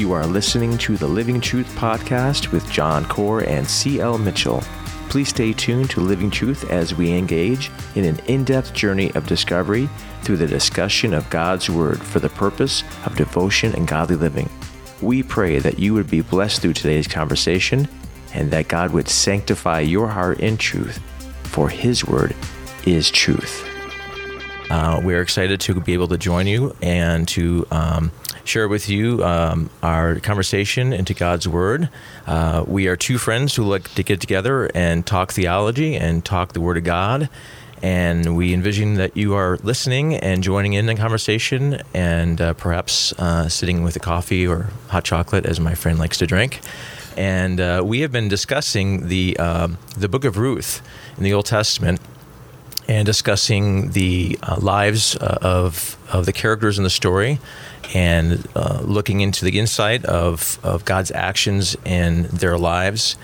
You are listening to the Living Truth podcast with John Core and C.L. Mitchell. Please stay tuned to Living Truth as we engage in an in depth journey of discovery through the discussion of God's Word for the purpose of devotion and godly living. We pray that you would be blessed through today's conversation and that God would sanctify your heart in truth, for His Word is truth. Uh, we're excited to be able to join you and to um, share with you um, our conversation into God's Word. Uh, we are two friends who like to get together and talk theology and talk the Word of God. And we envision that you are listening and joining in the conversation and uh, perhaps uh, sitting with a coffee or hot chocolate, as my friend likes to drink. And uh, we have been discussing the, um, the book of Ruth in the Old Testament and discussing the uh, lives uh, of, of the characters in the story and uh, looking into the insight of, of God's actions in their lives.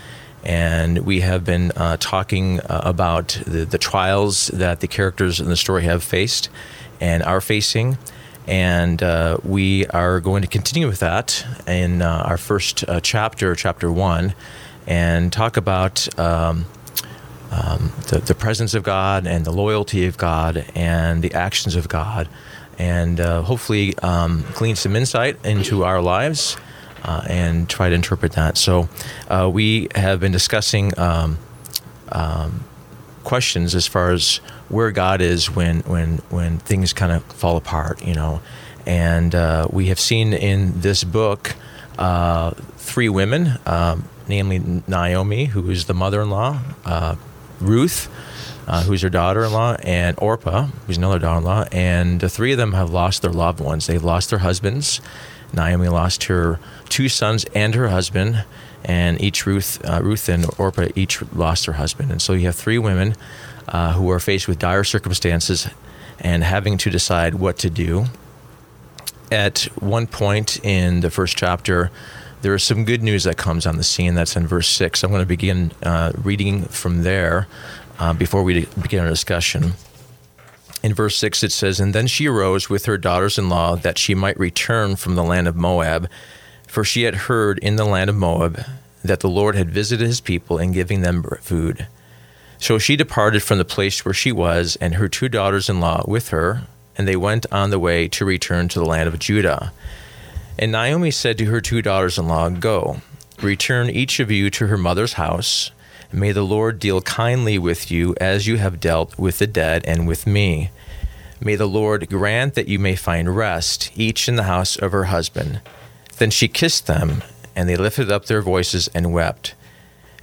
And we have been uh, talking uh, about the, the trials that the characters in the story have faced and are facing. And uh, we are going to continue with that in our first chapter, chapter one, and talk about. Um, um, the, the, presence of God and the loyalty of God and the actions of God, and uh, hopefully um, glean some insight into our lives uh, and try to interpret that. So, uh, we have been discussing um, um questions as far as where God is when when when things kind of fall apart, you know, and uh, we have seen in this book uh, three women. Um, namely Naomi, who is the mother-in-law, uh, Ruth, uh, who's her daughter-in-law, and Orpah, who's another daughter-in-law, and the three of them have lost their loved ones. They've lost their husbands. Naomi lost her two sons and her husband, and each Ruth, uh, Ruth and Orpah each lost her husband. And so you have three women uh, who are faced with dire circumstances and having to decide what to do. At one point in the first chapter, there is some good news that comes on the scene. That's in verse 6. I'm going to begin uh, reading from there uh, before we begin our discussion. In verse 6, it says, And then she arose with her daughters in law that she might return from the land of Moab, for she had heard in the land of Moab that the Lord had visited his people in giving them food. So she departed from the place where she was, and her two daughters in law with her, and they went on the way to return to the land of Judah. And Naomi said to her two daughters in law, Go, return each of you to her mother's house. May the Lord deal kindly with you as you have dealt with the dead and with me. May the Lord grant that you may find rest, each in the house of her husband. Then she kissed them, and they lifted up their voices and wept.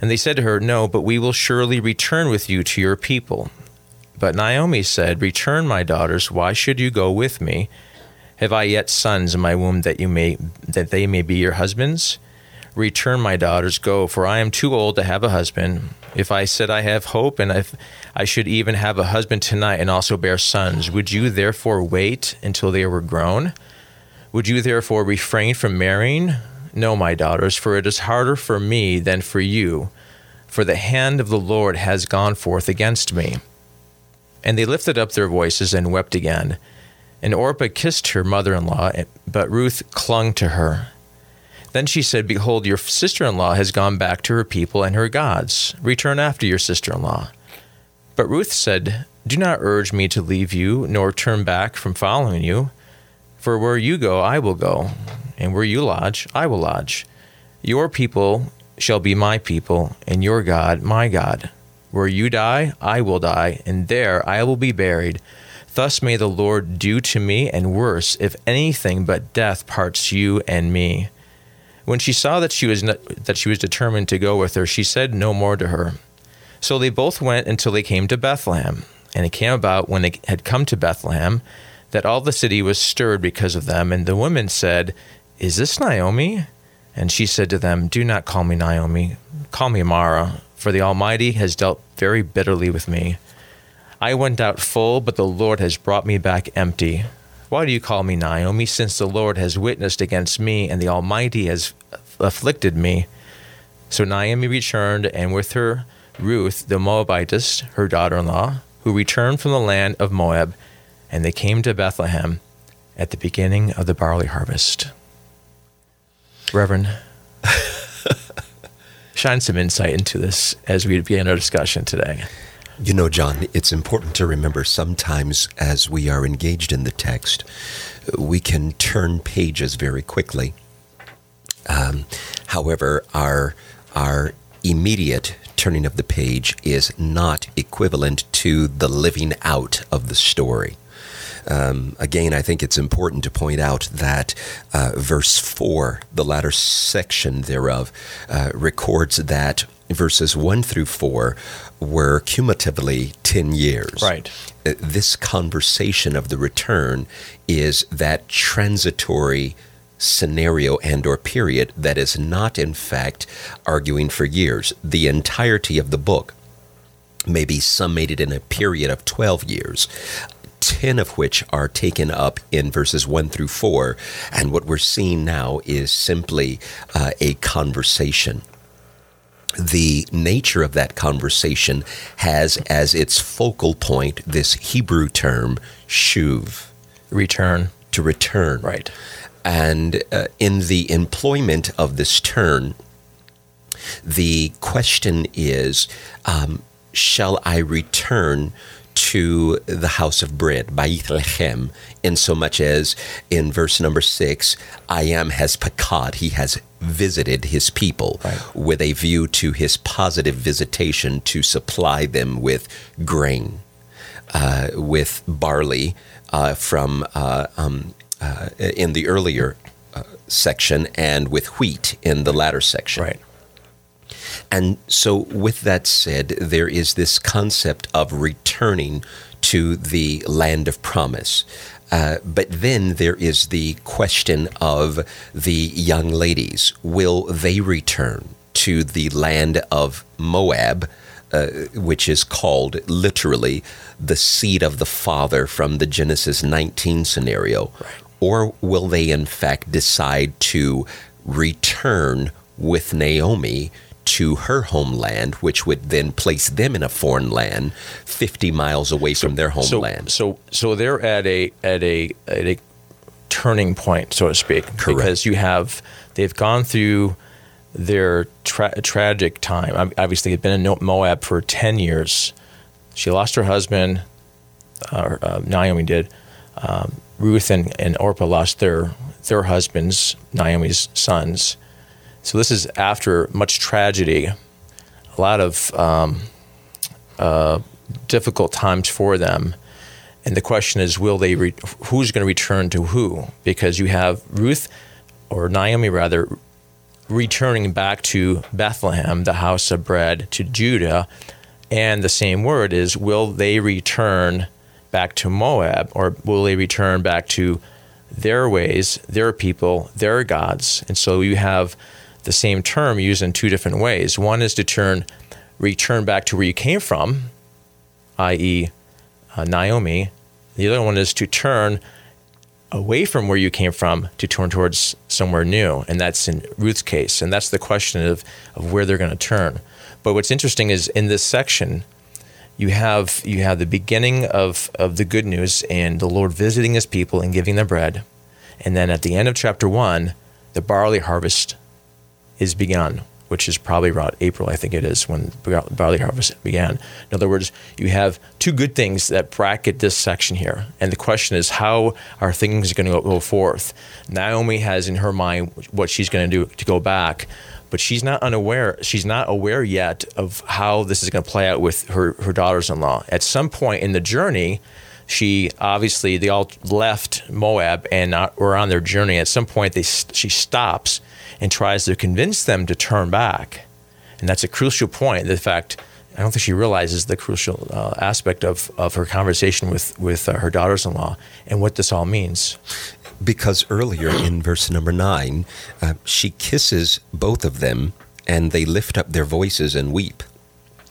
And they said to her, No, but we will surely return with you to your people. But Naomi said, Return, my daughters, why should you go with me? Have I yet sons in my womb that you may that they may be your husbands? Return, my daughters, go, for I am too old to have a husband. If I said I have hope, and if I should even have a husband tonight and also bear sons, would you therefore wait until they were grown? Would you therefore refrain from marrying? No, my daughters, for it is harder for me than for you, for the hand of the Lord has gone forth against me. And they lifted up their voices and wept again. And Orpah kissed her mother in law, but Ruth clung to her. Then she said, Behold, your sister in law has gone back to her people and her gods. Return after your sister in law. But Ruth said, Do not urge me to leave you, nor turn back from following you. For where you go, I will go, and where you lodge, I will lodge. Your people shall be my people, and your God, my God. Where you die, I will die, and there I will be buried. Thus may the Lord do to me, and worse, if anything but death parts you and me. When she saw that she was not, that she was determined to go with her, she said no more to her. So they both went until they came to Bethlehem. And it came about when they had come to Bethlehem that all the city was stirred because of them. And the women said, Is this Naomi? And she said to them, Do not call me Naomi, call me Mara, for the Almighty has dealt very bitterly with me. I went out full, but the Lord has brought me back empty. Why do you call me Naomi, since the Lord has witnessed against me, and the Almighty has afflicted me? So Naomi returned, and with her Ruth the Moabitess, her daughter in law, who returned from the land of Moab, and they came to Bethlehem at the beginning of the barley harvest. Reverend. Shine some insight into this as we begin our discussion today. You know, John, it's important to remember sometimes as we are engaged in the text, we can turn pages very quickly. Um, however, our our immediate turning of the page is not equivalent to the living out of the story. Um, again, I think it's important to point out that uh, verse 4, the latter section thereof, uh, records that verses 1 through 4 were cumulatively 10 years. Right. Uh, this conversation of the return is that transitory scenario and or period that is not in fact arguing for years the entirety of the book may be summated in a period of 12 years 10 of which are taken up in verses 1 through 4 and what we're seeing now is simply uh, a conversation the nature of that conversation has as its focal point this Hebrew term, shuv. Return. To return. Right. And uh, in the employment of this term, the question is um, Shall I return to the house of bread, Beit Lechem, in so much as in verse number six, I am has pakad, he has visited his people right. with a view to his positive visitation to supply them with grain, uh, with barley uh, from uh, um, uh, in the earlier uh, section and with wheat in the latter section. Right. And so, with that said, there is this concept of returning to the land of promise. Uh, but then there is the question of the young ladies. Will they return to the land of Moab, uh, which is called literally the seed of the father from the Genesis 19 scenario? Right. Or will they, in fact, decide to return with Naomi to her homeland, which would then place them in a foreign land, fifty miles away so, from their homeland. So, so, so they're at a at a at a turning point, so to speak, Correct. because you have they've gone through their tra- tragic time. Obviously, they've been in Moab for ten years. She lost her husband. Uh, uh, Naomi did. Um, Ruth and, and Orpah lost their their husbands, Naomi's sons so this is after much tragedy, a lot of um, uh, difficult times for them. And the question is, will they? Re- who's going to return to who? Because you have Ruth, or Naomi rather, returning back to Bethlehem, the house of bread, to Judah, and the same word is, will they return back to Moab, or will they return back to their ways, their people, their gods? And so you have the same term used in two different ways. One is to turn, return back to where you came from, i.e., uh, Naomi. The other one is to turn away from where you came from to turn towards somewhere new. And that's in Ruth's case. And that's the question of, of where they're going to turn. But what's interesting is in this section, you have you have the beginning of, of the good news and the Lord visiting his people and giving them bread. And then at the end of chapter one, the barley harvest is begun, which is probably around April, I think it is, when barley harvest began. In other words, you have two good things that bracket this section here. And the question is, how are things going to go forth? Naomi has in her mind what she's going to do to go back, but she's not unaware, she's not aware yet of how this is going to play out with her, her daughters in law. At some point in the journey, she obviously they all left Moab and were on their journey. At some point, they she stops and tries to convince them to turn back. And that's a crucial point. The fact, I don't think she realizes the crucial uh, aspect of, of her conversation with, with uh, her daughters in law and what this all means. Because earlier in verse number nine, uh, she kisses both of them and they lift up their voices and weep.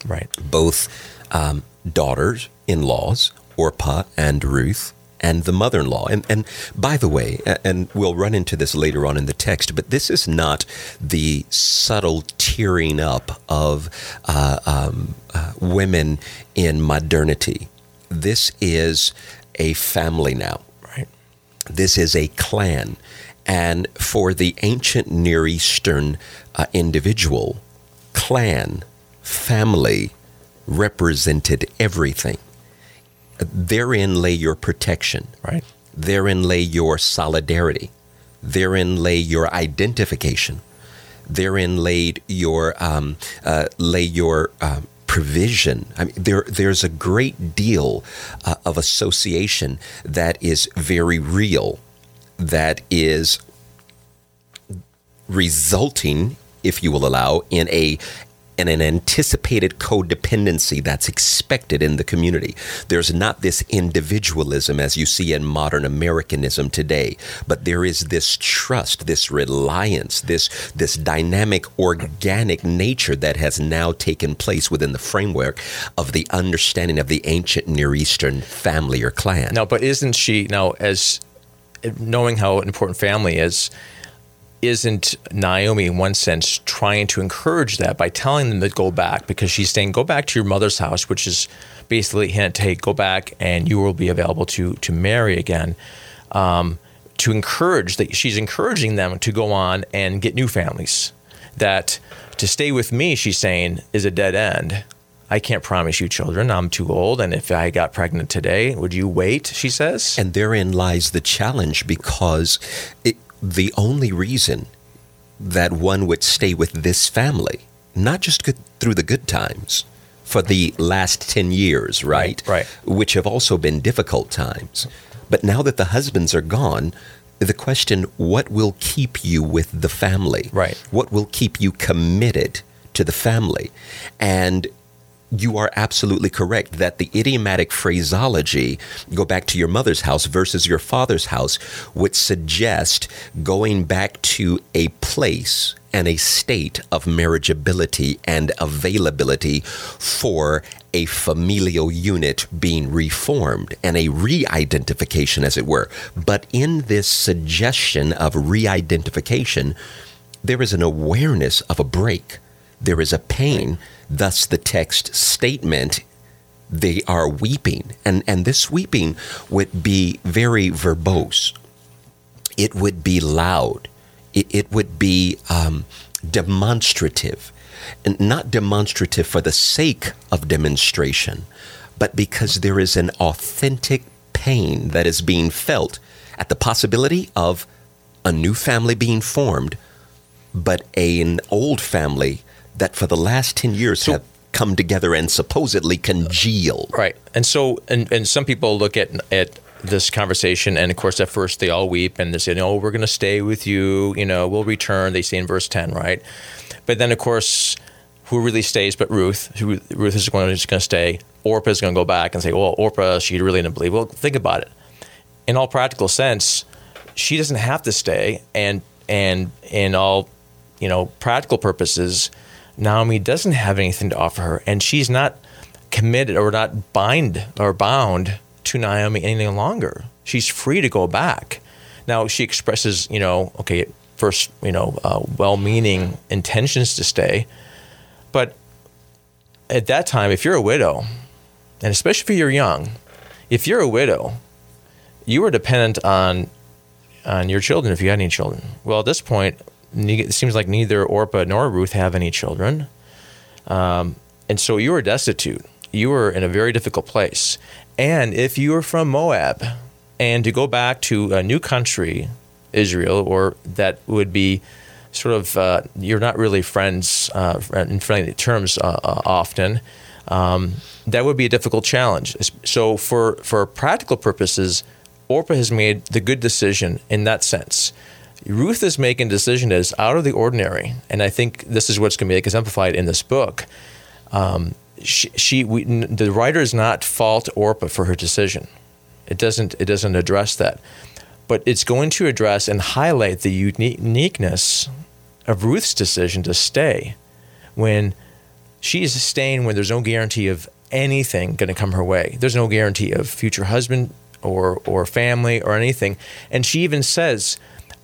Right. Both um, daughters in laws, Orpah and Ruth, and the mother in law. And, and by the way, and we'll run into this later on in the text, but this is not the subtle tearing up of uh, um, uh, women in modernity. This is a family now. Right. This is a clan. And for the ancient Near Eastern uh, individual, clan, family represented everything. Therein lay your protection. Right. Therein lay your solidarity. Therein lay your identification. Therein laid your um, uh, lay your uh, provision. I mean, there there's a great deal uh, of association that is very real, that is resulting, if you will allow, in a and an anticipated codependency that's expected in the community. There's not this individualism as you see in modern Americanism today, but there is this trust, this reliance, this this dynamic organic nature that has now taken place within the framework of the understanding of the ancient Near Eastern family or clan. Now, but isn't she now as knowing how important family is? Isn't Naomi, in one sense, trying to encourage that by telling them to go back because she's saying, go back to your mother's house, which is basically hint, hey, go back and you will be available to to marry again. Um, to encourage that she's encouraging them to go on and get new families. That to stay with me, she's saying, is a dead end. I can't promise you children. I'm too old. And if I got pregnant today, would you wait? She says. And therein lies the challenge because it, the only reason that one would stay with this family, not just good, through the good times, for the last 10 years, right? Right. Which have also been difficult times. But now that the husbands are gone, the question what will keep you with the family? Right. What will keep you committed to the family? And you are absolutely correct that the idiomatic phraseology, go back to your mother's house versus your father's house, would suggest going back to a place and a state of marriageability and availability for a familial unit being reformed and a re identification, as it were. But in this suggestion of re identification, there is an awareness of a break, there is a pain Thus, the text statement they are weeping. And, and this weeping would be very verbose, it would be loud, it, it would be um, demonstrative. And not demonstrative for the sake of demonstration, but because there is an authentic pain that is being felt at the possibility of a new family being formed, but an old family that for the last 10 years so, have come together and supposedly congeal. Right. And so, and, and some people look at, at this conversation, and of course, at first they all weep and they say, No, we're going to stay with you, you know, we'll return, they say in verse 10, right? But then, of course, who really stays but Ruth? Who, Ruth is going to, just going to stay. Orpah is going to go back and say, Well, Orpah, she really didn't believe. Well, think about it. In all practical sense, she doesn't have to stay, and and in all, you know, practical purposes, Naomi doesn't have anything to offer her, and she's not committed or not bind or bound to Naomi any longer. She's free to go back. Now she expresses, you know, okay, first, you know, uh, well-meaning intentions to stay, but at that time, if you're a widow, and especially if you're young, if you're a widow, you are dependent on on your children if you had any children. Well, at this point, it seems like neither Orpah nor Ruth have any children. Um, and so you are destitute. You are in a very difficult place. And if you were from Moab and to go back to a new country, Israel, or that would be sort of, uh, you're not really friends uh, in friendly terms uh, uh, often, um, that would be a difficult challenge. So, for, for practical purposes, Orpah has made the good decision in that sense. Ruth is making a decision that is out of the ordinary, and I think this is what's going to be exemplified in this book. Um, she, she we, the writer is not fault Orpah for her decision. It doesn't. It doesn't address that, but it's going to address and highlight the uniqueness of Ruth's decision to stay when she is staying when there's no guarantee of anything going to come her way. There's no guarantee of future husband or or family or anything, and she even says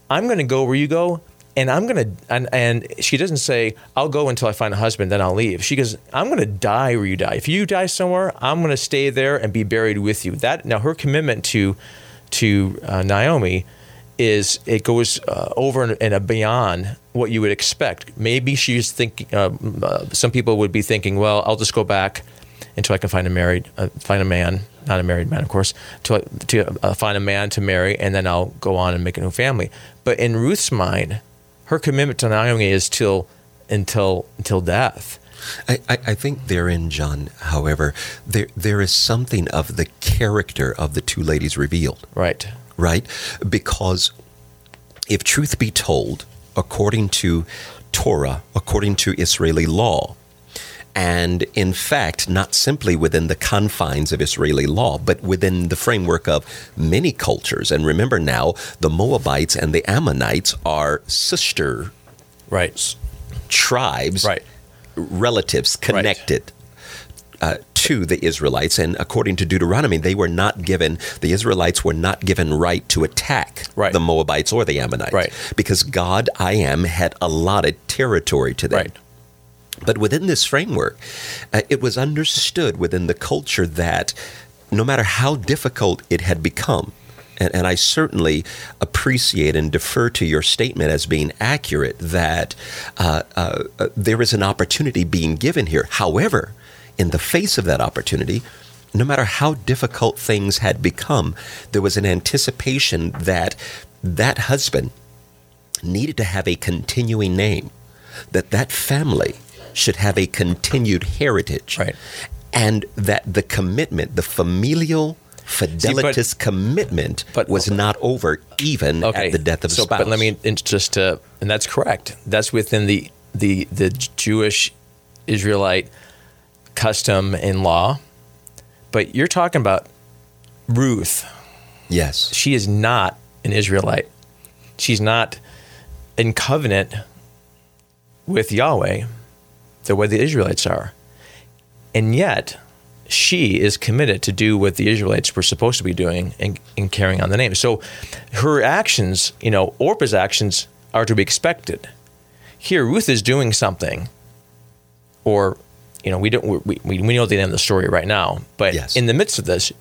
I'm going to go where you go, and I'm to, and, and she doesn't say, I'll go until I find a husband, then I'll leave. She goes, I'm going to die where you die. If you die somewhere, I'm going to stay there and be buried with you. That Now, her commitment to, to uh, Naomi is it goes uh, over and, and beyond what you would expect. Maybe she's thinking. Uh, uh, some people would be thinking, "Well, I'll just go back until I can find a married, uh, find a man, not a married man, of course, to to uh, find a man to marry, and then I'll go on and make a new family." But in Ruth's mind, her commitment to Naomi is till until until death. I, I, I think therein, John, however, there there is something of the character of the two ladies revealed. Right. right? Because if truth be told, according to Torah, according to Israeli law, and in fact, not simply within the confines of Israeli law, but within the framework of many cultures. And remember now, the Moabites and the Ammonites are sister Right. tribes, Right. relatives, connected. Uh, to the Israelites, and according to Deuteronomy, they were not given the Israelites were not given right to attack Right. the Moabites or the Ammonites, Right. Because God, I am, had allotted territory to them. Right. But within this framework, uh, it was understood within the culture that no matter how difficult it had become, and, and I certainly appreciate and defer to your statement as being accurate, that uh, uh, uh, there is an opportunity being given here. However, in the face of that opportunity, no matter how difficult things had become, there was an anticipation that that husband needed to have a continuing name, that that family should have a continued heritage, Right. and that the commitment, the familial fidelitous commitment, but- was not over even at the death of so, the spouse. But let me just, uh, and that's correct. That's within the the the Jewish Israelite custom and law. But you're talking about Ruth. yes, She is not an Israelite. She's not in covenant with Yahweh the way the Israelites are. And yet, she is committed to do what the Israelites were supposed to be doing and, and carrying on the name. So her actions, you know, Orpah's actions are to be expected. Here, Ruth is doing something, or, you know, we don't, we, we, we know the end of the story right now, but Yes. in the midst of this,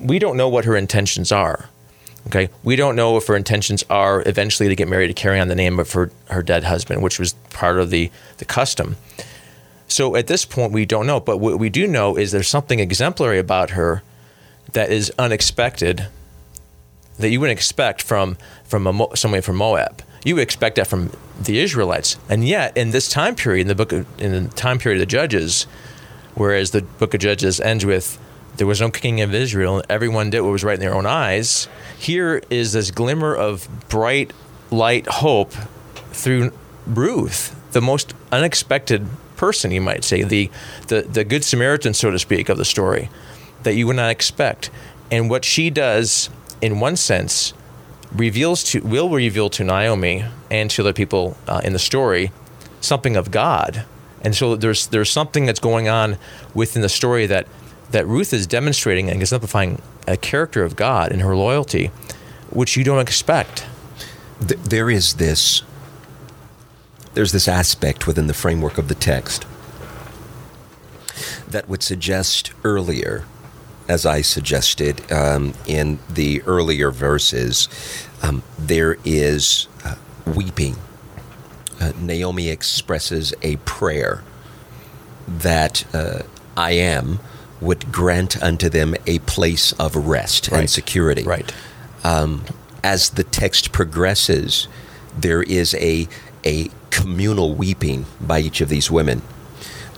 we don't know what her intentions are. Okay, we don't know if her intentions are eventually to get married to carry on the name of her, her dead husband, which was part of the, the custom. So at this point, we don't know. But what we do know is there's something exemplary about her that is unexpected that you wouldn't expect from from a, somebody from Moab. You would expect that from the Israelites, and yet in this time period, in the book of, in the time period of the Judges, whereas the book of Judges ends with there was no king of Israel, and everyone did what was right in their own eyes. Here is this glimmer of bright light hope through Ruth, the most unexpected person, you might say, the, the, the good Samaritan, so to speak, of the story that you would not expect. And what she does, in one sense, reveals to will reveal to Naomi and to the people uh, in the story something of God. And so there's there's something that's going on within the story that that Ruth is demonstrating and exemplifying a character of God in her loyalty, which you don't expect. There is this there's this aspect within the framework of the text that would suggest earlier as i suggested um, in the earlier verses um, there is uh, weeping uh, naomi expresses a prayer that uh, i am would grant unto them a place of rest Right. and security Right. um, as the text progresses, there is a a communal weeping by each of these women.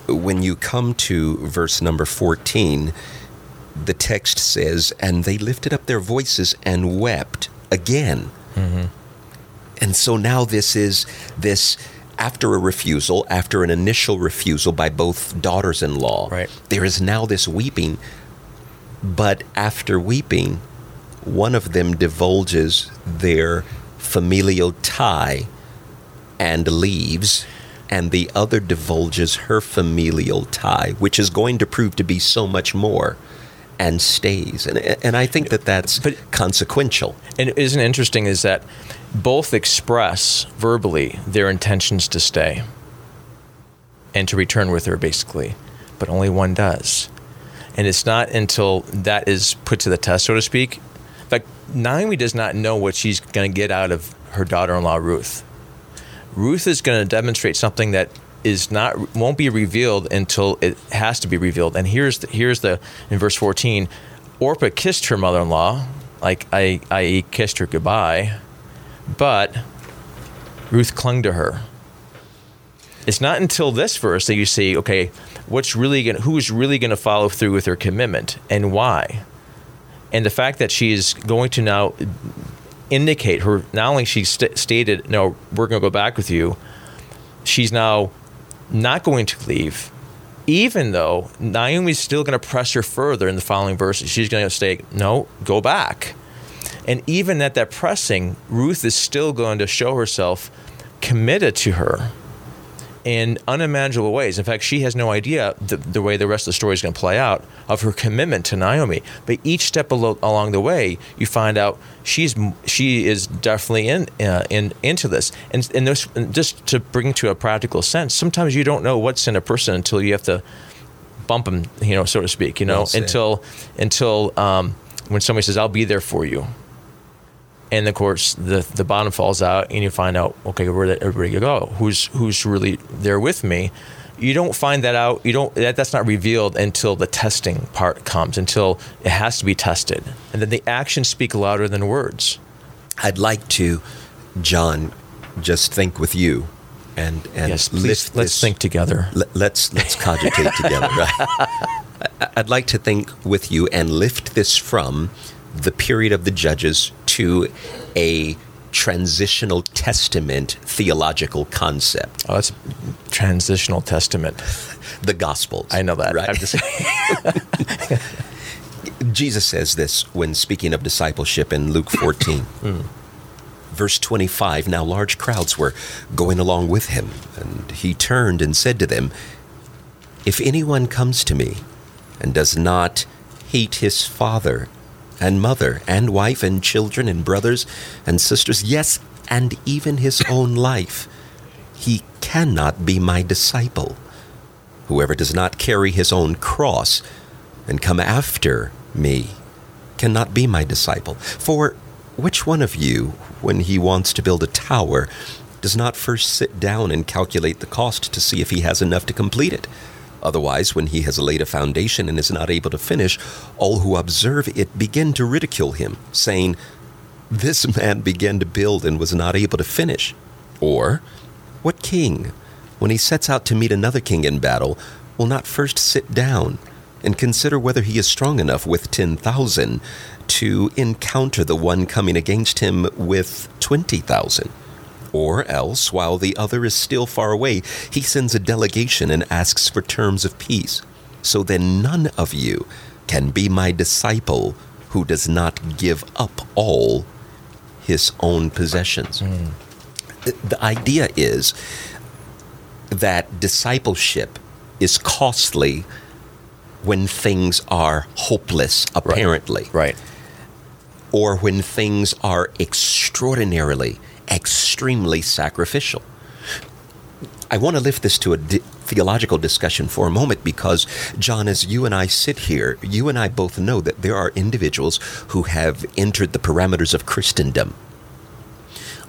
When you come to verse number 14, the text says, And they lifted up their voices and wept again. Mm-hmm. And so now this is this after a refusal, after an initial refusal by both daughters in law, Right. there is now this weeping. But after weeping, one of them divulges their familial tie and leaves, and the other divulges her familial tie, which is going to prove to be so much more, and stays. And, and I think that that's But- consequential. And isn't interesting is that both express verbally their intentions to stay and to return with her, basically, but only one does. And it's not until that is put to the test, so to speak, In fact, Naomi does not know what she's going to get out of her daughter-in-law Ruth. Ruth is going to demonstrate something that is not won't be revealed until it has to be revealed. And here's the, here's the in verse 14, Orpah kissed her mother-in-law, like I I kissed her goodbye, but Ruth clung to her. It's not until this verse that you see, okay, what's really going who's really going to follow through with her commitment and why. And the fact that she is going to now indicate her not only she st- stated no we're going to go back with you she's now not going to leave. Even though naomi's still going to press her further in the following verses she's going to say no go back. And even at that pressing ruth is still going to show herself committed to her in unimaginable ways. In fact, she has no idea the, the way the rest of the story is going to play out of her commitment to Naomi. But each step al- along the way, you find out she's she is definitely in uh, in into this. And and, this, and just to bring to a practical sense, sometimes you don't know what's in a person until you have to bump them, you know, so to speak. You know, well until until um, when somebody says, "I'll be there for you." And of course the the bottom falls out and you find out okay where did everybody go? Who's who's really there with me? You don't find that out. You don't that, that's not revealed until the testing part comes until it has to be tested. And then the actions speak louder than words. I'd like to john just think with you and and yes, please, let's this, think together. let, let's let's cogitate together right? I'd like to think with you and lift this from the period of the judges to a transitional testament theological concept. Oh, that's transitional testament. the Gospels. I know that. Right. Jesus says this when speaking of discipleship in Luke 14. mm. Verse 25 Now large crowds were going along with him, and he turned and said to them, If anyone comes to me and does not hate his father and mother and wife and children and brothers and sisters, yes, and even his own life, he cannot be my disciple. Whoever does not carry his own cross and come after me cannot be my disciple. For which one of you, when he wants to build a tower, does not first sit down and calculate the cost to see if he has enough to complete it? Otherwise, when he has laid a foundation and is not able to finish, all who observe it begin to ridicule him, saying, This man began to build and was not able to finish. Or, What king, when he sets out to meet another king in battle, will not first sit down and consider whether he is strong enough with 10,000 to encounter the one coming against him with 20,000? Or else, while the other is still far away, he sends a delegation and asks for terms of peace. So then none of you can be my disciple who does not give up all his own possessions. Mm. The idea is that discipleship is costly when things are hopeless, apparently. Right. right. Or when things are extraordinarily extremely sacrificial. I want to lift this to a di- theological discussion for a moment because, John, as you and I sit here, you and I both know that there are individuals who have entered the parameters of Christendom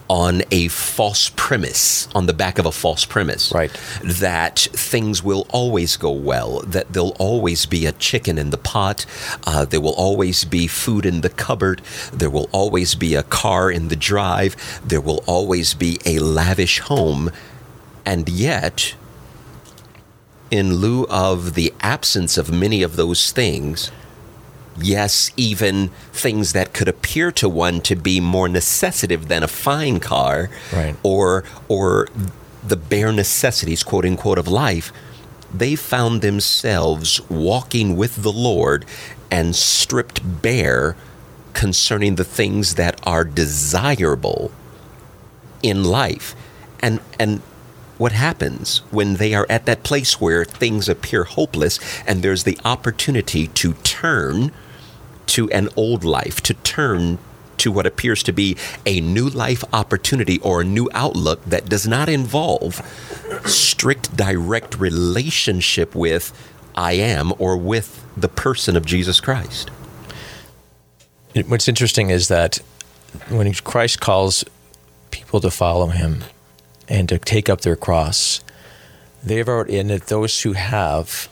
on a false premise, on the back of a false premise. Right. That things will always go well, that there'll always be a chicken in the pot, uh, there will always be food in the cupboard, there will always be a car in the drive, there will always be a lavish home. And yet, in lieu of the absence of many of those things, yes, even things that could appear to one to be more necessitive than a fine car, right. or or the bare necessities, quote unquote, of life, they found themselves walking with the Lord and stripped bare concerning the things that are desirable in life. And and what happens when they are at that place where things appear hopeless and there's the opportunity to turn to an old life, to turn to what appears to be a new life opportunity or a new outlook that does not involve strict direct relationship with I am or with the person of Jesus Christ. What's interesting is that when Christ calls people to follow him and to take up their cross, they've already, and that those who have,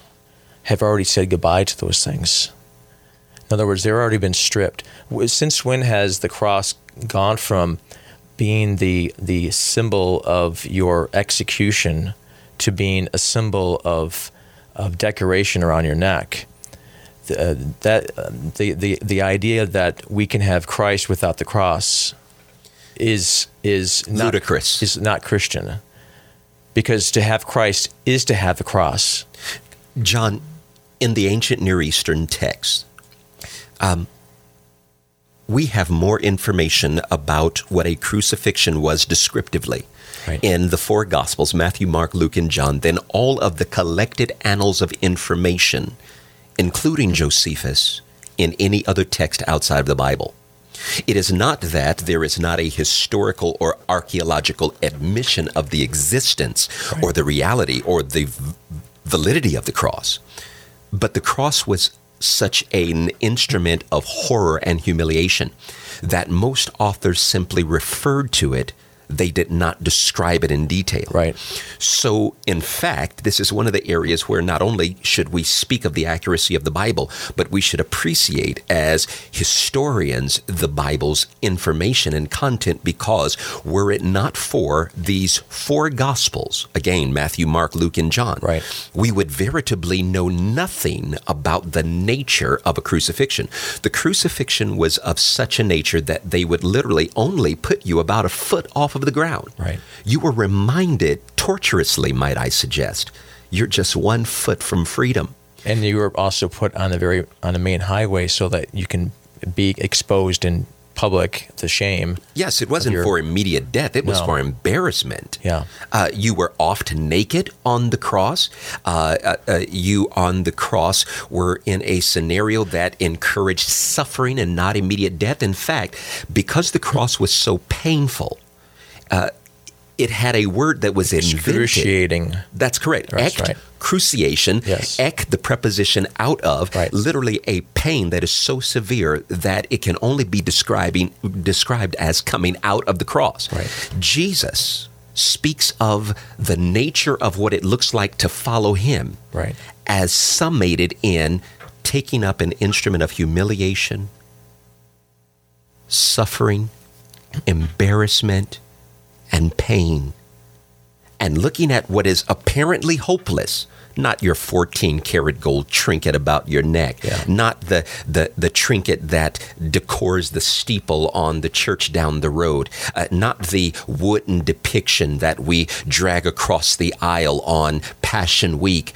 have already said goodbye to those things. In other words, they've already been stripped. Since when has the cross gone from being the the symbol of your execution to being a symbol of of decoration around your neck? The, uh, that uh, the, the the idea that we can have Christ without the cross is is not, Ludicrous. is not Christian. Because to have Christ is to have the cross. John, in the ancient Near Eastern text, um, we have more information about what a crucifixion was descriptively Right. in the four Gospels Matthew, Mark, Luke, and John than all of the collected annals of information, including Josephus, in any other text outside of the Bible. It is not that there is not a historical or archaeological admission of the existence or the reality or the v- validity of the cross, but the cross was such an instrument of horror and humiliation that most authors simply referred to it. They did not describe it in detail. Right. So, in fact, this is one of the areas where not only should we speak of the accuracy of the Bible, but we should appreciate as historians the Bible's information and content because were it not for these four Gospels, again, Matthew, Mark, Luke, and John, Right. we would veritably know nothing about the nature of a crucifixion. The crucifixion was of such a nature that they would literally only put you about a foot off of the ground. Right. You were reminded, torturously, might I suggest, you're just one foot from freedom. And you were also put on the very on the main highway so that you can be exposed in public to shame. Yes, it wasn't your- for immediate death, it was for embarrassment. Yeah. Uh, you were oft naked on the cross. Uh, uh, uh, you on the cross were in a scenario that encouraged suffering and not immediate death. In fact, because the cross was so painful, uh, it had a word that was invented. Excruciating. That's correct. That's Ect, right. cruciation. Yes. Ek, the preposition out of, Right. literally a pain that is so severe that it can only be describing described as coming out of the cross. Right. Jesus speaks of the nature of what it looks like to follow him Right. as summated in taking up an instrument of humiliation, suffering, embarrassment, and pain, and looking at what is apparently hopeless. Not your 14 karat gold trinket about your neck, Yeah. not the, the, the trinket that decors the steeple on the church down the road, uh, not the wooden depiction that we drag across the aisle on Passion Week.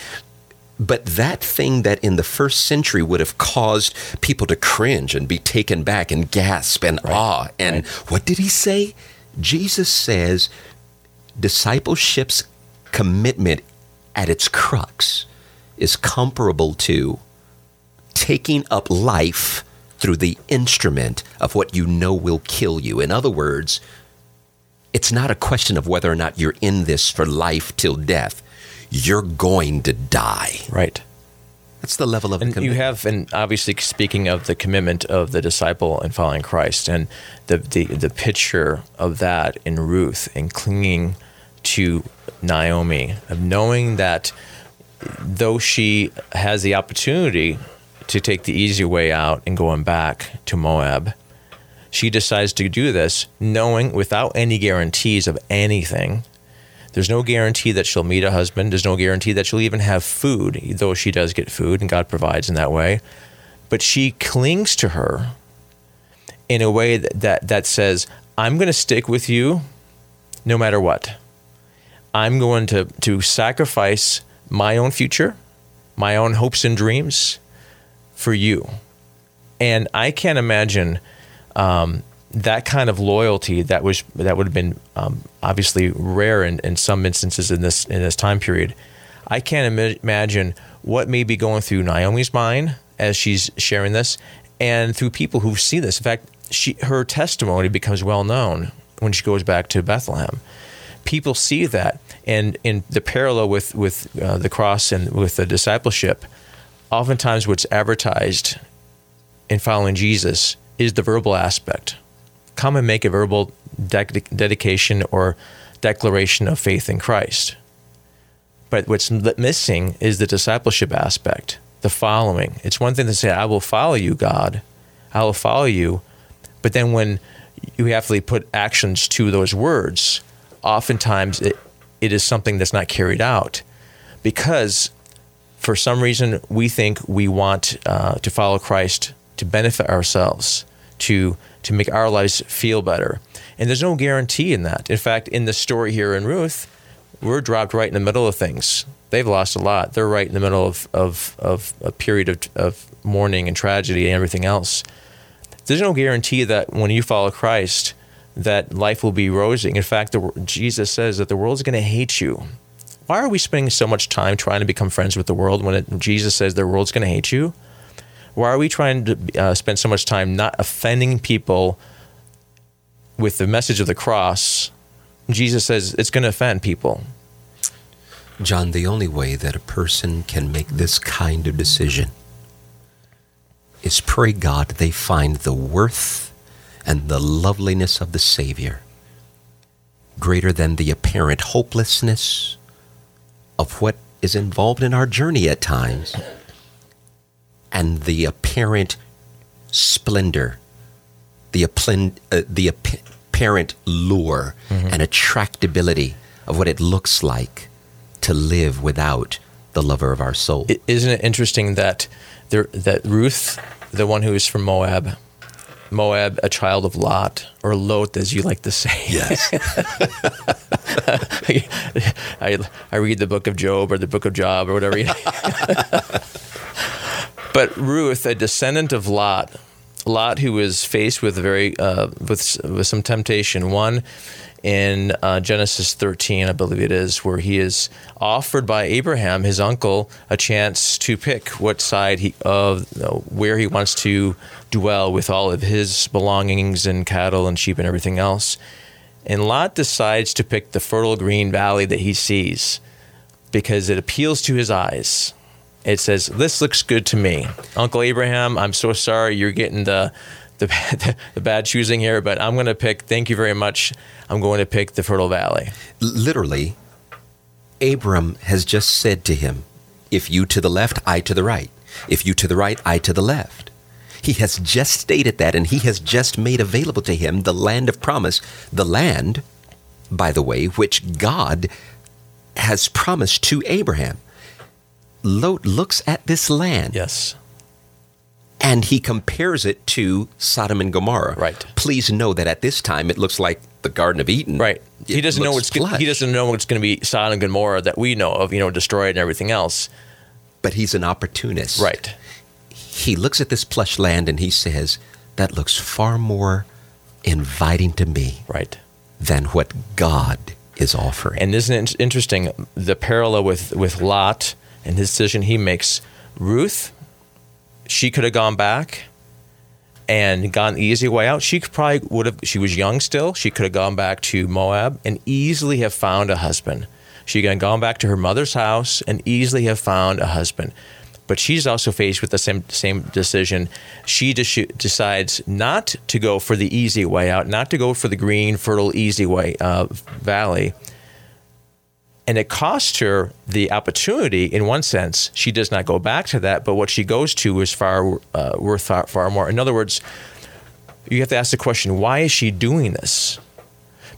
But that thing that in the first century would have caused people to cringe and be taken back and gasp and awe. And what did he say? Jesus says discipleship's commitment at its crux is comparable to taking up life through the instrument of what you know will kill you. In other words, it's not a question of whether or not you're in this for life till death. You're going to die. Right. That's the level of And you commitment. have, and obviously speaking of the commitment of the disciple and following Christ, and the the, the picture of that in Ruth and clinging to Naomi, of knowing that though she has the opportunity to take the easy way out and going back to Moab, she decides to do this knowing without any guarantees of anything. There's no guarantee that she'll meet a husband. There's no guarantee that she'll even have food, though she does get food and God provides in that way. But she clings to her in a way that, that, that says, I'm going to stick with you no matter what. I'm going to, to sacrifice my own future, my own hopes and dreams for you. And I can't imagine um, that kind of loyalty that was that would have been um, obviously rare in, in some instances in this in this time period. I can't ima- imagine what may be going through Naomi's mind as she's sharing this, and through people who see this. In fact, she her testimony becomes well known when she goes back to Bethlehem. People see that, and in the parallel with with uh, the cross and with the discipleship, oftentimes what's advertised in following Jesus is the verbal aspect. Come and make a verbal de- dedication or declaration of faith in Christ. But what's missing is the discipleship aspect, the following. It's one thing to say, I will follow you, God. I will follow you. But then when you have to put actions to those words, oftentimes it, it is something that's not carried out because for some reason we think we want uh, to follow Christ to benefit ourselves, to to make our lives feel better. And there's no guarantee in that. In fact, in the story here in Ruth, we're dropped right in the middle of things. They've lost a lot. They're right in the middle of, of, of a period of, of mourning and tragedy and everything else. There's no guarantee that when you follow Christ, that life will be rosy. In fact, the, Jesus says that the world's going to hate you. Why are we spending so much time trying to become friends with the world when it, Jesus says the world's going to hate you? Why are we trying to uh, spend so much time not offending people with the message of the cross? Jesus says it's going to offend people. John, the only way that a person can make this kind of decision is pray God they find the worth and the loveliness of the Savior greater than the apparent hopelessness of what is involved in our journey at times and the apparent splendor, the, uh, the apparent lure mm-hmm. and attractability of what it looks like to live without the lover of our soul. Isn't it interesting that there, that Ruth, the one who is from Moab, Moab, a child of Lot, or Lot, as you like to say. Yes. I, I read the book of Job or the book of Job or whatever. But Ruth, a descendant of Lot, Lot who was faced with very uh, with with some temptation. One in uh, Genesis 13, I believe it is, where he is offered by Abraham, his uncle, a chance to pick what side he of where he wants to dwell with all of his belongings and cattle and sheep and everything else. And Lot decides to pick the fertile green valley that he sees because it appeals to his eyes it says, "This looks good to me." Uncle Abraham, I'm so sorry you're getting the the, the bad choosing here, but I'm going to pick. Thank you very much. I'm going to pick the fertile valley. Literally, Abram has just said to him, "If you to the left, I to the right. If you to the right, I to the left." He has just stated that, and he has just made available to him the land of promise, the land, by the way, which God has promised to Abraham. Lot looks at this land. Yes. And he compares it to Sodom and Gomorrah. Right. Please know that at this time it looks like the Garden of Eden. Right. He doesn't know what's gonna, he doesn't know what's going to be Sodom and Gomorrah that we know of, you know, destroyed and everything else. But he's an opportunist. Right. He looks at this plush land and he says, "That looks far more inviting to me." Right. Than what God is offering. And isn't it interesting the parallel with with Lot? And his decision he makes. Ruth, she could have gone back and gone the easy way out. She could probably would have. She was young still. She could have gone back to Moab and easily have found a husband. She could have gone back to her mother's house and easily have found a husband. But she's also faced with the same same decision. She de- decides not to go for the easy way out, not to go for the green, fertile, easy way uh, valley and it costs her the opportunity in one sense she does not go back to that but what she goes to is far uh, worth far, far more. In other words you have to ask the question why is she doing this?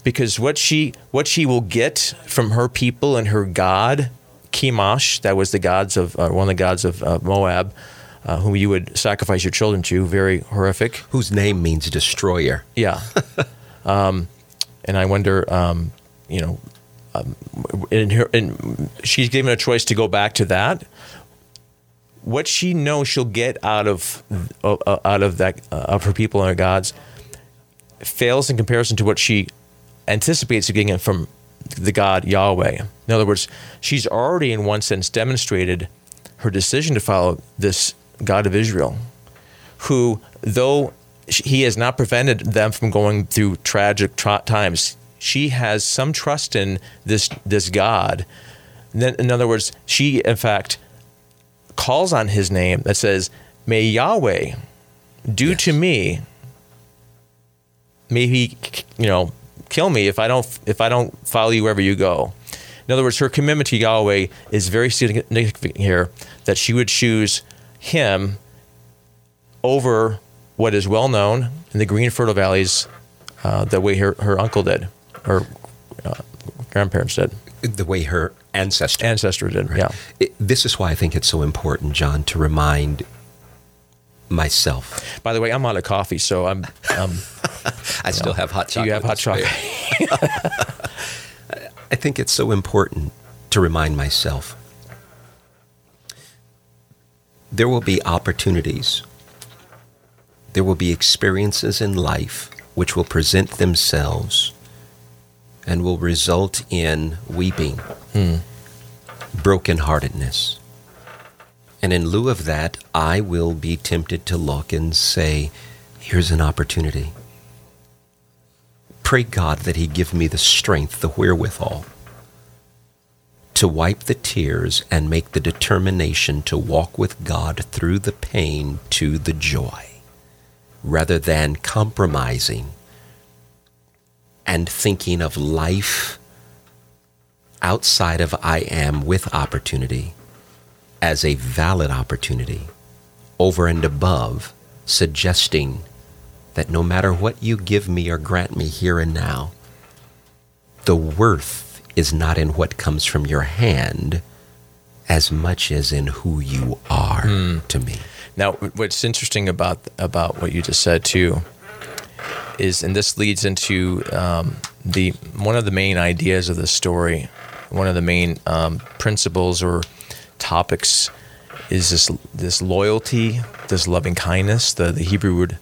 Because what she what she will get from her people and her god Chemosh that was the gods of uh, one of the gods of uh, Moab uh, whom you would sacrifice your children to very horrific. Whose name means destroyer. Yeah. Um, and I wonder um, you know um, and, her, she's given a choice to go back to that. What she knows she'll get out of uh, out of that uh, of her people and her gods fails in comparison to what she anticipates of getting from the God Yahweh. In other words, she's already in one sense demonstrated her decision to follow this God of Israel, who though he has not prevented them from going through tragic tra- times she has some trust in this this God. In other words, she in fact calls on his name that says, "May Yahweh do yes. to me may he, you know, kill me if I don't if I don't follow you wherever you go. In other words, her commitment to Yahweh is very significant here. That she would choose him over what is well known in the green fertile valleys, uh, the way her, her uncle did, her uh, grandparents did, The way her ancestor. ancestor did. Yeah. It- this is why I think it's so important, John, to remind myself. By the way, I'm out of coffee, so I'm. Um, I still have hot chocolate. you have hot chocolate? I think it's so important to remind myself there will be opportunities, there will be experiences in life which will present themselves and will result in weeping, hmm. brokenheartedness. And in lieu of that, I will be tempted to look and say, here's an opportunity pray God that He give me the strength, the wherewithal, to wipe the tears and make the determination to walk with God through the pain to the joy, rather than compromising and thinking of life outside of I am with opportunity as a valid opportunity over and above suggesting that no matter what you give me or grant me here and now, the worth is not in what comes from your hand as much as in who you are hmm. to me. Now, what's interesting about about what you just said too is, and this leads into um, the one of the main ideas of the story, one of the main um, principles or topics is this this loyalty, this loving kindness. The the Hebrew word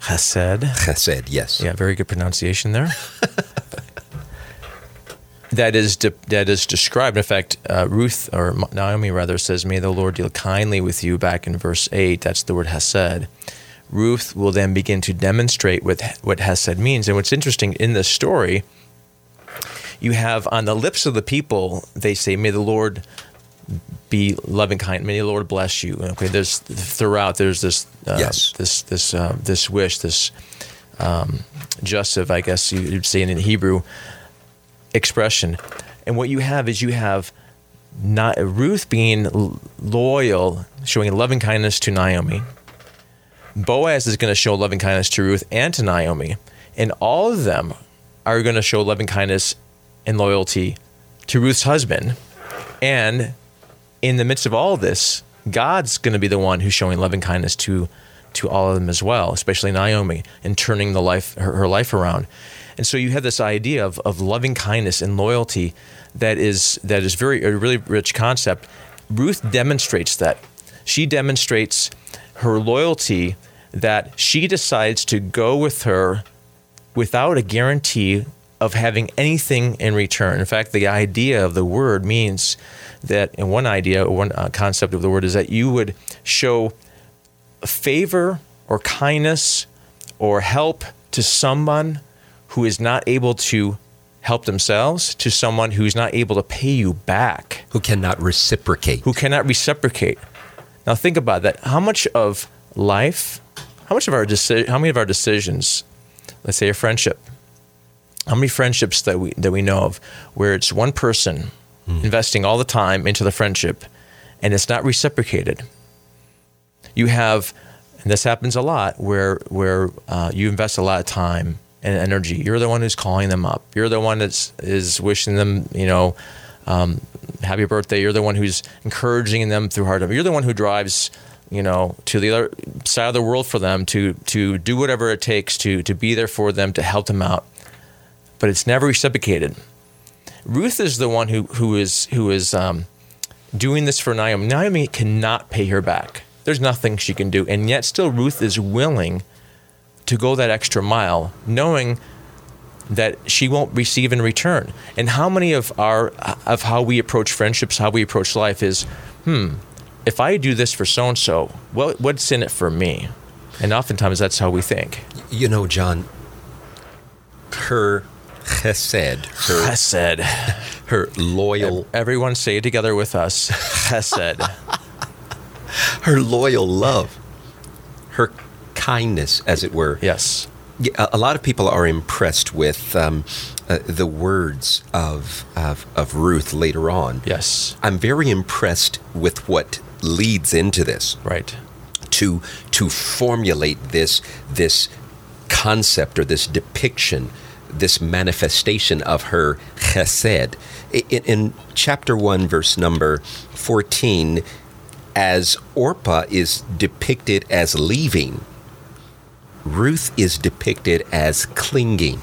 chesed. Chesed, yes. Yeah, very good pronunciation there. that is de- that is described. In fact, uh, Ruth or Naomi rather says, "May the Lord deal kindly with you." Back in verse eight, that's the word hesed. Ruth will then begin to demonstrate what what hesed means. And what's interesting in this story, you have on the lips of the people, they say, "May the Lord be loving kind. May the Lord bless you." Okay, there's throughout there's this uh, Yes. this this uh, this wish this um, jussive, I guess you- you'd say in Hebrew expression. And what you have is you have not Ruth being loyal, showing loving kindness to Naomi. Boaz is going to show loving kindness to Ruth and to Naomi, and all of them are going to show loving kindness and loyalty to Ruth's husband. And in the midst of all this, God's going to be the one who's showing loving kindness to to all of them as well, especially Naomi, and turning the life her, her life around. And so you have this idea of, of loving kindness and loyalty that is that is very a really rich concept. Ruth demonstrates that. She demonstrates her loyalty that she decides to go with her without a guarantee of having anything in return. In fact, the idea of the word means that, and one idea, or one uh, concept of the word is that you would show favor or kindness or help to someone who is not able to help themselves, to someone who's not able to pay you back Who cannot reciprocate. who cannot reciprocate. Now think about that. How much of life, how much of our deci- how many of our decisions, let's say a friendship, how many friendships that we that we know of where it's one person investing all the time into the friendship and it's not reciprocated. You have, and this happens a lot, where where uh, you invest a lot of time and energy. You're the one who's calling them up. You're the one that's is wishing them, you know, um, happy birthday. You're the one who's encouraging them through hard times. You're the one who drives, you know, to the other side of the world for them to to do whatever it takes to to be there for them to help them out. But it's never reciprocated. Ruth is the one who who is who is um, doing this for Naomi. Naomi cannot pay her back. There's nothing she can do, and yet still Ruth is willing to go that extra mile, knowing that she won't receive in return. And how many of our of how we approach friendships, how we approach life is, hmm, if I do this for so and so, what what's in it for me? And oftentimes that's how we think. You know, John, her chesed, her, Chesed. her loyal, Everyone say it together with us. Chesed. her loyal love, her kindness, as it were, yes. Yeah, a lot of people are impressed with um, uh, the words of, of of Ruth later on. Yes. I'm very impressed with what leads into this. Right. To to formulate this this concept or this depiction, this manifestation of her chesed. In, in chapter one, verse number fourteen, as Orpah is depicted as leaving, Ruth is depicted as clinging.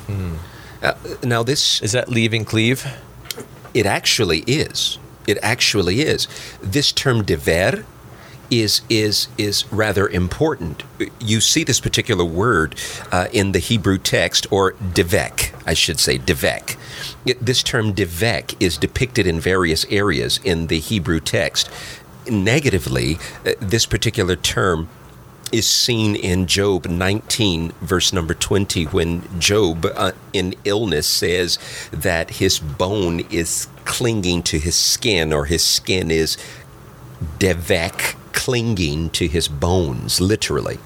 Uh, now, this Is that leaving cleave? it actually is. It actually is. This term dever is is is rather important. You see this particular word uh, in the Hebrew text, or devek, I should say, devek. This term devek is depicted in various areas in the Hebrew text. Negatively, uh, this particular term is seen in Job 19, verse number 20, when Job, uh, in illness, says that his bone is clinging to his skin, or his skin is devek, clinging to his bones, literally.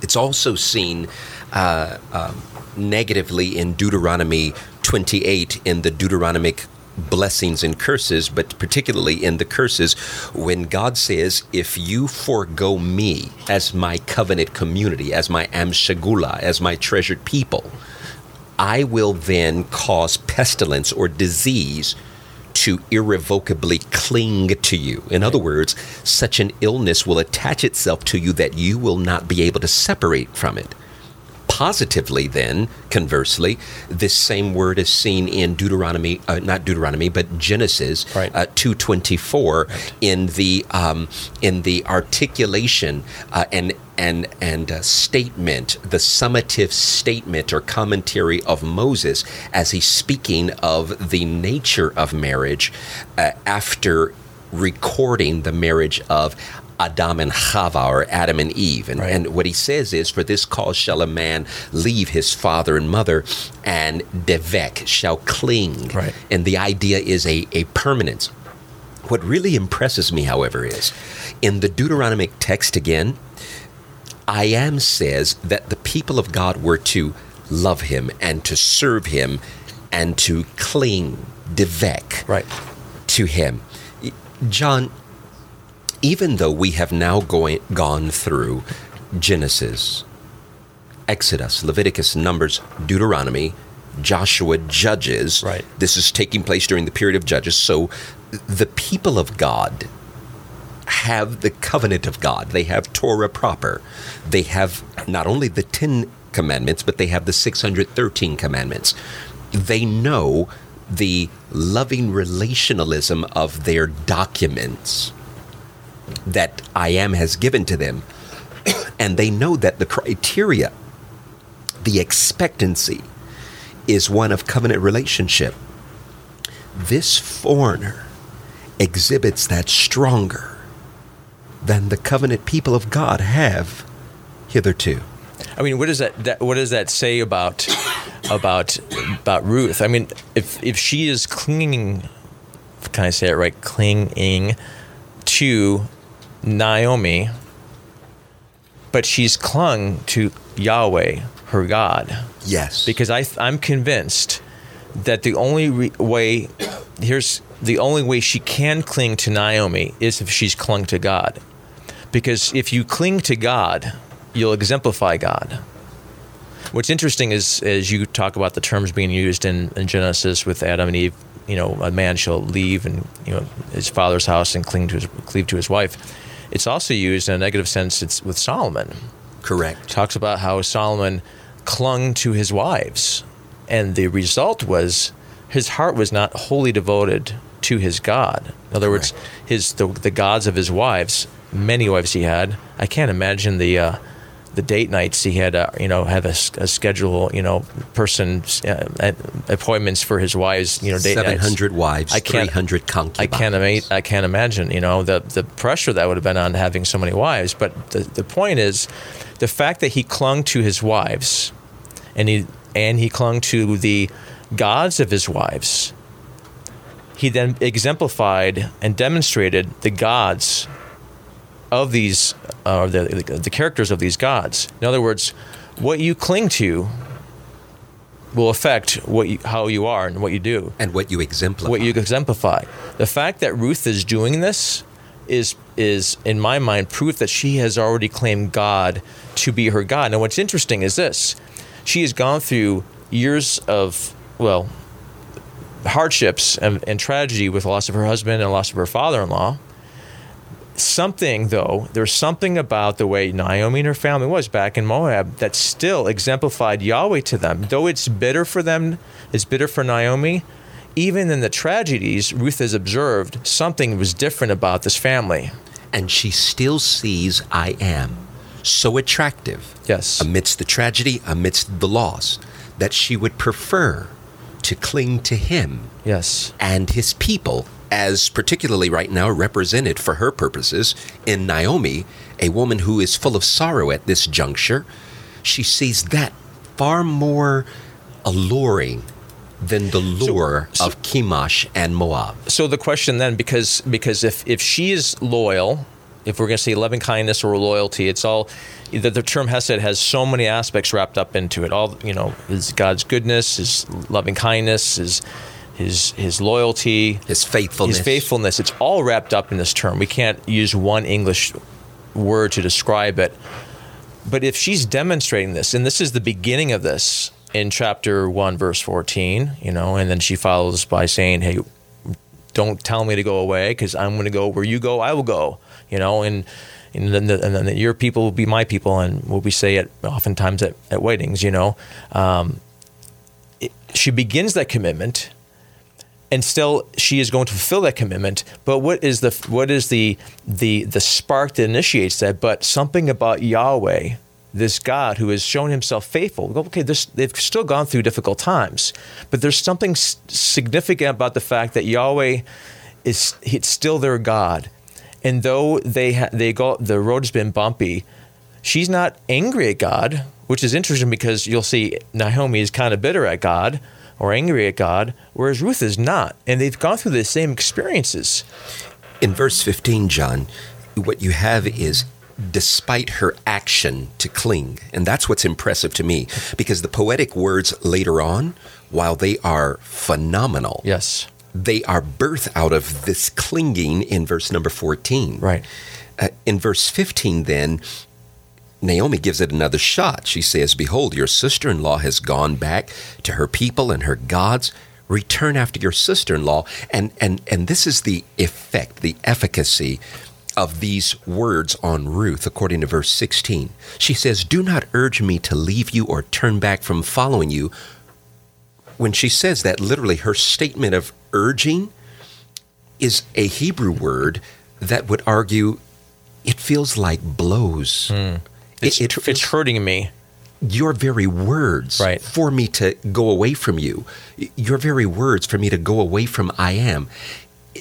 It's also seen uh, um, negatively in Deuteronomy 28 in the Deuteronomic blessings and curses, but particularly in the curses when God says, If you forego me as my covenant community, as my Amshagula, as my treasured people, I will then cause pestilence or disease to irrevocably cling to you. In other words, such an illness will attach itself to you that you will not be able to separate from it. Positively, then, conversely, this same word is seen in Deuteronomy, uh, not Deuteronomy, but Genesis Right. uh, two twenty four in the um, in the articulation uh, and and and uh, statement, the summative statement or commentary of Moses as he's speaking of the nature of marriage uh, after recording the marriage of Adam and Chava, or Adam and Eve. And, Right. and what he says is, For this cause shall a man leave his father and mother, and devek shall cling. Right. And the idea is a, a permanence. What really impresses me, however, is in the Deuteronomic text again, I am says that the people of God were to love him and to serve him and to cling, devek, Right. to him. John, even though we have now going, gone through Genesis, Exodus, Leviticus, Numbers, Deuteronomy, Joshua, Judges, Right. this is taking place during the period of Judges. So the people of God have the covenant of God. They have Torah proper. They have not only the 10 commandments, but they have the 613 commandments. They know the loving relationalism of their documents that I am has given to them. and they know that the criteria, the expectancy, is one of covenant relationship. This foreigner exhibits that stronger than the covenant people of God have hitherto. I mean, what does that, that what does that say about about about Ruth? I mean, if if she is clinging, can I say it right? Clinging to Naomi, but she's clung to Yahweh, her God, Yes. because I I'm convinced that the only re- way here's the only way she can cling to Naomi is if she's clung to God. Because if you cling to God, you'll exemplify God. What's interesting is as you talk about the terms being used in, in Genesis with Adam and Eve, you know, a man shall leave and you know his father's house and cling to his cleave to his wife. It's also used in a negative sense. It's with Solomon correct. talks about how Solomon clung to his wives, and the result was his heart was not wholly devoted to his God. In other words, his the, the gods of his wives, many wives he had. I can't imagine the uh, the date nights he had. Uh, you know, have a, a schedule. You know, person uh, appointments for his wives. You know, date Seven nights. wives, I can't- three hundred concubines. I can't ima- I can't imagine, you know, the the pressure that would have been on having so many wives. But the, the point is, the fact that he clung to his wives, and he and he clung to the gods of his wives. He then exemplified and demonstrated the gods of these, uh, the the characters of these gods. In other words, what you cling to will affect what you, how you are and what you do, And what you exemplify. what you exemplify. The fact that Ruth is doing this is is in my mind proof that she has already claimed God to be her God. Now, what's interesting is this: she has gone through years of well hardships and, and tragedy with the loss of her husband and the loss of her father-in-law something though there's something about the way naomi and her family was back in moab that still exemplified yahweh to them. Though it's bitter for them it's bitter for naomi even in the tragedies ruth has observed something was different about this family. And she still sees I am so attractive yes. amidst the tragedy, amidst the loss, that she would prefer to cling to him yes. and his people, as particularly right now represented for her purposes in Naomi, a woman who is full of sorrow at this juncture. She sees that far more alluring than the lure so- of Chemosh and Moab. so the question then because because if if she is loyal if we're going to say loving kindness or loyalty it's all the, the term hesed has so many aspects wrapped up into it all you know is god's goodness his loving kindness his his his loyalty His faithfulness. his faithfulness. It's all wrapped up in this term. We can't use one english word to describe it. But if she's demonstrating this and this is the beginning of this in chapter 1 verse 14 you know and then she follows by saying hey don't tell me to go away because i'm going to go where you go i will go you know and and then, the, and then your people will be my people and what we say it oftentimes at, at weddings you know. Um, it, she begins that commitment and still she is going to fulfill that commitment. But what is the what is the the the spark that initiates that? But something about yahweh this god who has shown himself faithful. Okay this, they've still gone through difficult times but there's something significant about the fact that yahweh is it's still their god. And though they ha- they go the road has been bumpy she's not angry at God, which is interesting because you'll see Naomi is kind of bitter at God or angry at God, whereas Ruth is not. And they've gone through the same experiences. In verse 15, John, what you have is despite her action to cling. And that's what's impressive to me because the poetic words later on, while they are phenomenal, Yes. they are birthed out of this clinging in verse number 14. Right. Uh, in verse 15, then, Naomi gives it another shot. She says, Behold, your sister in law has gone back to her people and her gods. Return after your sister in law. And, and, and this is the effect, the efficacy of these words on Ruth, according to verse 16. She says, Do not urge me to leave you or turn back from following you. When she says that, literally, her statement of urging is a Hebrew word that would argue it feels like blows. Hmm. It's, It, it, it's hurting me. your very words Right. for me to go away from you, your very words for me to go away from I am,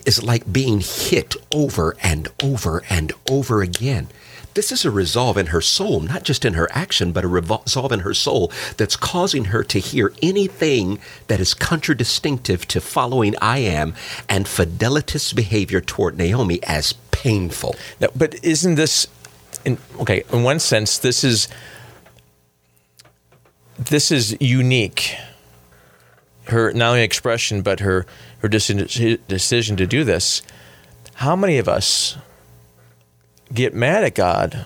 is like being hit over and over and over again. This is a resolve in her soul, not just in her action, but a resolve in her soul that's causing her to hear anything that is contradistinctive to following I am and fidelitous behavior toward Naomi as painful. Now, but isn't this, in, okay, in one sense, this is, this is unique. Her, not only expression, but her, her decision, decision to do this. How many of us get mad at God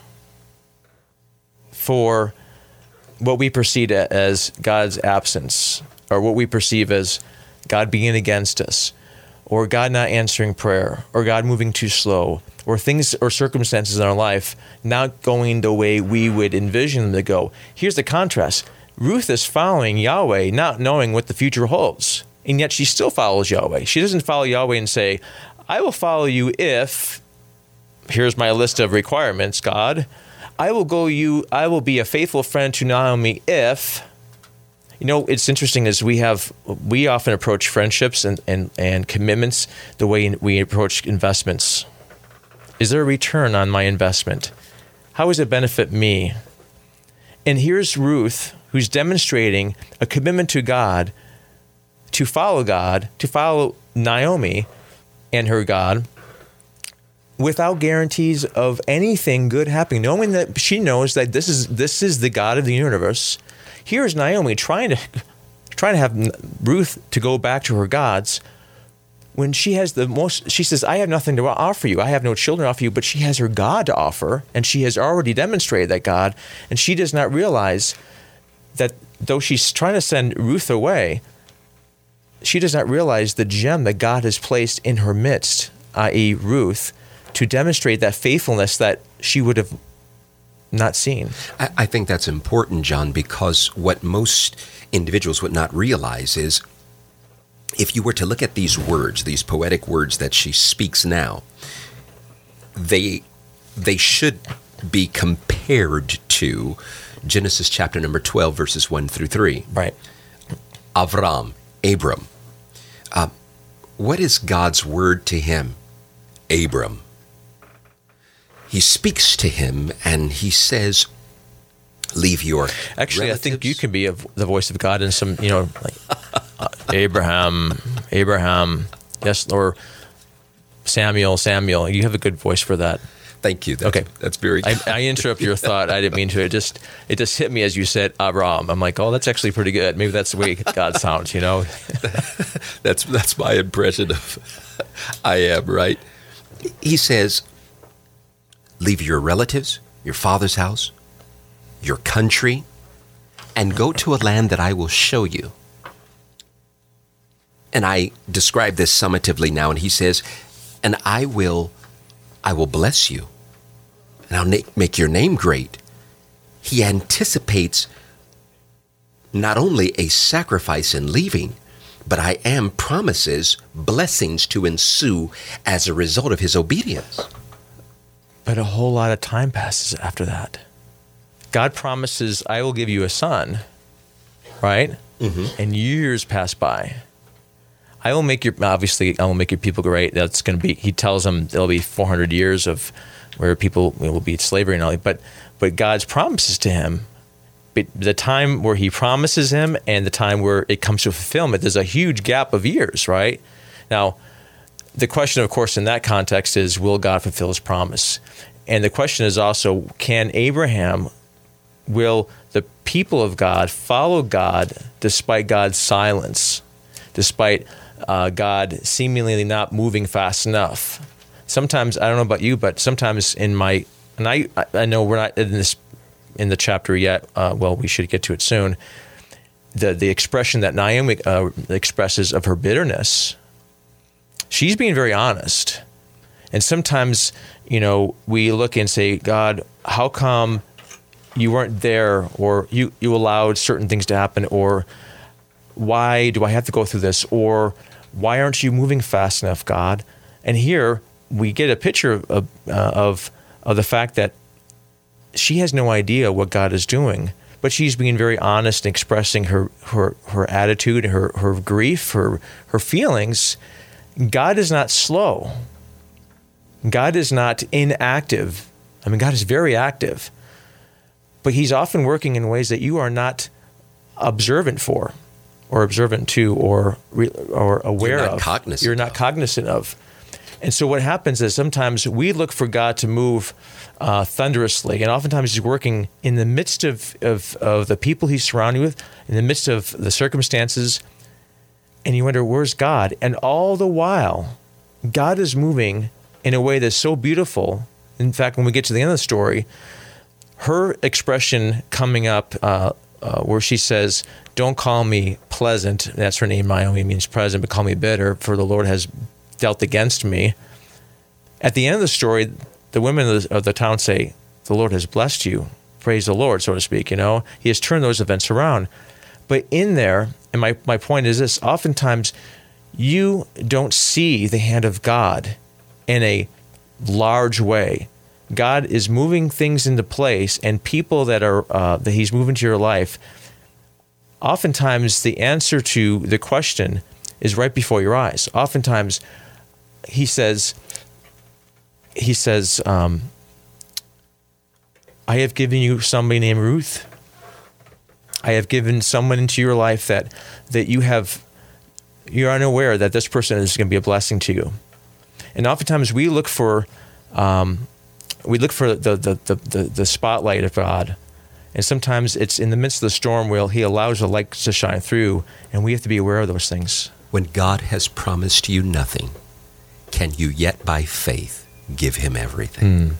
for what we perceive as God's absence, or what we perceive as God being against us, or God not answering prayer, or God moving too slow, or things or circumstances in our life not going the way we would envision them to go. Here's the contrast Ruth is following Yahweh, not knowing what the future holds, and yet she still follows Yahweh. She doesn't follow Yahweh and say, I will follow you if here's my list of requirements, God. I will go you I will be a faithful friend to Naomi if you know it's interesting as we have we often approach friendships and, and, and commitments the way we approach investments. Is there a return on my investment? How does it benefit me? And here's Ruth who's demonstrating a commitment to God to follow God, to follow Naomi and her God without guarantees of anything good happening, knowing that she knows that this is this is the God of the universe. Here's Naomi trying to trying to have Ruth to go back to her gods when she has the most she says i have nothing to offer you. I have no children to offer you but she has her god to offer and she has already demonstrated that god and she does not realize that though she's trying to send ruth away she does not realize the gem that god has placed in her midst i.e ruth to demonstrate that faithfulness that she would have not seen I, I think that's important john because what most individuals would not realize is if you were to look at these words, these poetic words that she speaks now, they they should be compared to Genesis chapter number 12 verses 1 through 3. Right. Avram, Abram. Uh, what is God's word to him? Abram. He speaks to him and he says, leave your actually relatives. i think you can be a, the voice of god in some you know like uh, abraham abraham yes or samuel samuel. You have a good voice for that. Thank you. That's, okay. that's very I, I interrupt your thought. I didn't mean to. It just it just hit me as you said abraham. I'm like oh that's actually pretty good. Maybe that's the way god sounds you know? That's that's my impression of i am right? He says leave your relatives your father's house your country, and go to a land that I will show you. And I describe this summatively now, and he says, and I will, I will bless you, and I'll make your name great. He anticipates not only a sacrifice in leaving, but I am promises blessings to ensue as a result of his obedience. But a whole lot of time passes after that. God promises, I will give you a son, right? Mm-hmm. And years pass by. I will make your, obviously, I will make your people great. That's going to be, he tells them there'll be 400 years of where people will be slavery and all that. But, but God's promises to him, the time where he promises him and the time where it comes to fulfillment, there's a huge gap of years, right? Now, the question, of course, in that context is will God fulfill his promise? And the question is also can Abraham will the people of God follow God despite God's silence, despite uh, God seemingly not moving fast enough? Sometimes I don't know about you, but sometimes in my and I I know we're not in this in the chapter yet. Uh, well, we should get to it soon. The the expression that Naomi uh, expresses of her bitterness, she's being very honest, and sometimes you know we look and say, God, how come? you weren't there or you, you allowed certain things to happen or why do I have to go through this or why aren't you moving fast enough, God? And here we get a picture of, uh, of, of the fact that she has no idea what God is doing, but she's being very honest and expressing her, her, her attitude, her, her grief, her, her feelings. God is not slow. God is not inactive. I mean, God is very active but he's often working in ways that you are not observant for or observant to or or aware You're of cognizant you're not of. cognizant of and so what happens is sometimes we look for god to move uh, thunderously and oftentimes he's working in the midst of, of, of the people he's surrounded with in the midst of the circumstances and you wonder where's god and all the while god is moving in a way that's so beautiful in fact when we get to the end of the story her expression coming up uh, uh, where she says, Don't call me pleasant. That's her name. Naomi means pleasant, but call me bitter, for the Lord has dealt against me. At the end of the story, the women of the, of the town say, The Lord has blessed you. Praise the Lord, so to speak. You know, He has turned those events around. But in there, and my, my point is this oftentimes you don't see the hand of God in a large way God is moving things into place, and people that are uh, that He's moving to your life. Oftentimes, the answer to the question is right before your eyes. Oftentimes, He says, He says, um, "I have given you somebody named Ruth. I have given someone into your life that that you have." You're unaware that this person is going to be a blessing to you. And oftentimes we look for um, we look for the, the, the, the, the spotlight of God. And sometimes it's in the midst of the storm where He allows the light to shine through, and we have to be aware of those things. When God has promised you nothing, can you yet by faith give Him everything? Mm.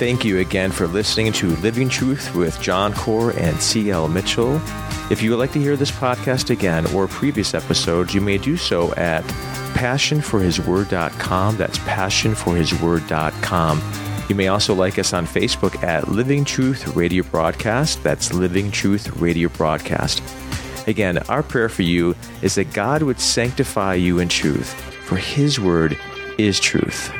Thank you again for listening to Living Truth with John Core and C.L. Mitchell. If you would like to hear this podcast again or previous episodes, you may do so at passionforhisword.com. That's passionforhisword.com. You may also like us on Facebook at Living Truth Radio Broadcast. That's Living Truth Radio Broadcast. Again, our prayer for you is that God would sanctify you in truth, for His word is truth.